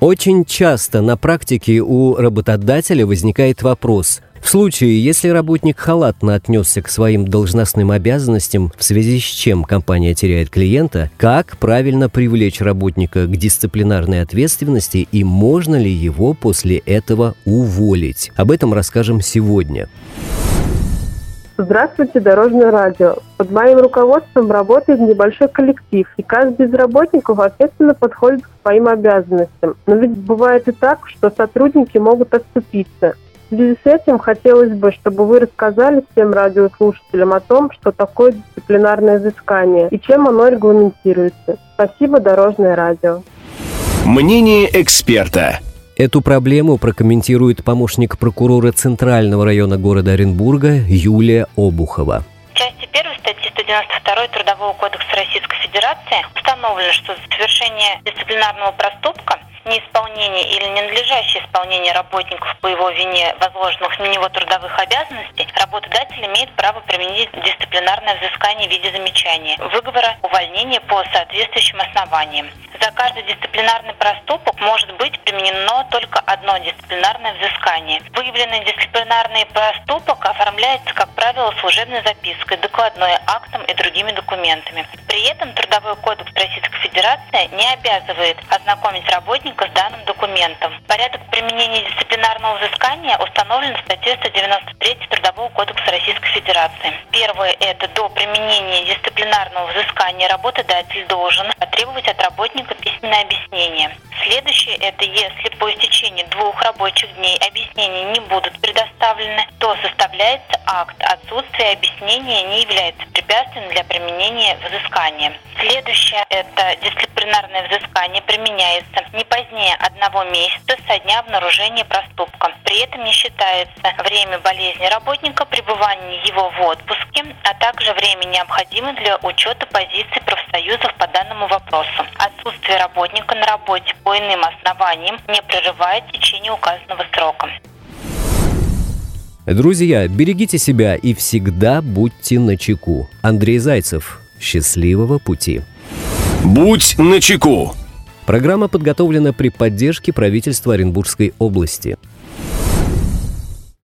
Очень часто на практике у работодателя возникает вопрос, в случае, если работник халатно отнесся к своим должностным обязанностям, в связи с чем компания теряет клиента, как правильно привлечь работника к дисциплинарной ответственности и можно ли его после этого уволить? Об этом расскажем сегодня. Здравствуйте, Дорожное радио. Под моим руководством работает небольшой коллектив, и каждый из работников ответственно подходит к своим обязанностям. Но ведь бывает и так, что сотрудники могут отступиться. В связи с этим хотелось бы, чтобы вы рассказали всем радиослушателям о том, что такое дисциплинарное изыскание и чем оно регламентируется. Спасибо, Дорожное радио. Мнение эксперта. Эту проблему прокомментирует помощник прокурора Центрального района города Оренбурга Юлия Обухова. В части 1 статьи 192 Трудового кодекса Российской Федерации установлено, что за совершение дисциплинарного проступка неисполнение или ненадлежащее исполнение работников по его вине возложенных на него трудовых обязанностей, работодатель имеет право применить дисциплинарное взыскание в виде замечания, выговора, увольнения по соответствующим основаниям. За каждый дисциплинарный проступок может быть применено только одно дисциплинарное взыскание. Выявленный дисциплинарный проступок оформляется, как правило, служебной запиской, докладной актом и другими документами. При этом Трудовой кодекс Российской Федерации не обязывает ознакомить работника с данным документом. Порядок применения дисциплинарного взыскания установлен в статье 193 Трудового кодекса Российской Федерации. Первое – это до применения дисциплинарного взыскания работодатель должен потребовать от работника письменное объяснение. Следующее – это если по истечении двух рабочих дней объяснения не будут предоставлены, то составляется акт. Отсутствие объяснения не является препятствием для применения взыскания. Следующее – это дисциплинарное взыскание применяется не позднее одного месяца со дня обнаружения проступка. При этом не считается время болезни работника, пребывание его в отпуске, а также время необходимое для учета позиций профсоюзов по данному вопросу. Отсутствие работника на работе по иным основаниям не прерывает течение указанного срока. Друзья, берегите себя и всегда будьте на чеку. Андрей Зайцев. Счастливого пути. Будь на чеку. Программа подготовлена при поддержке правительства Оренбургской области.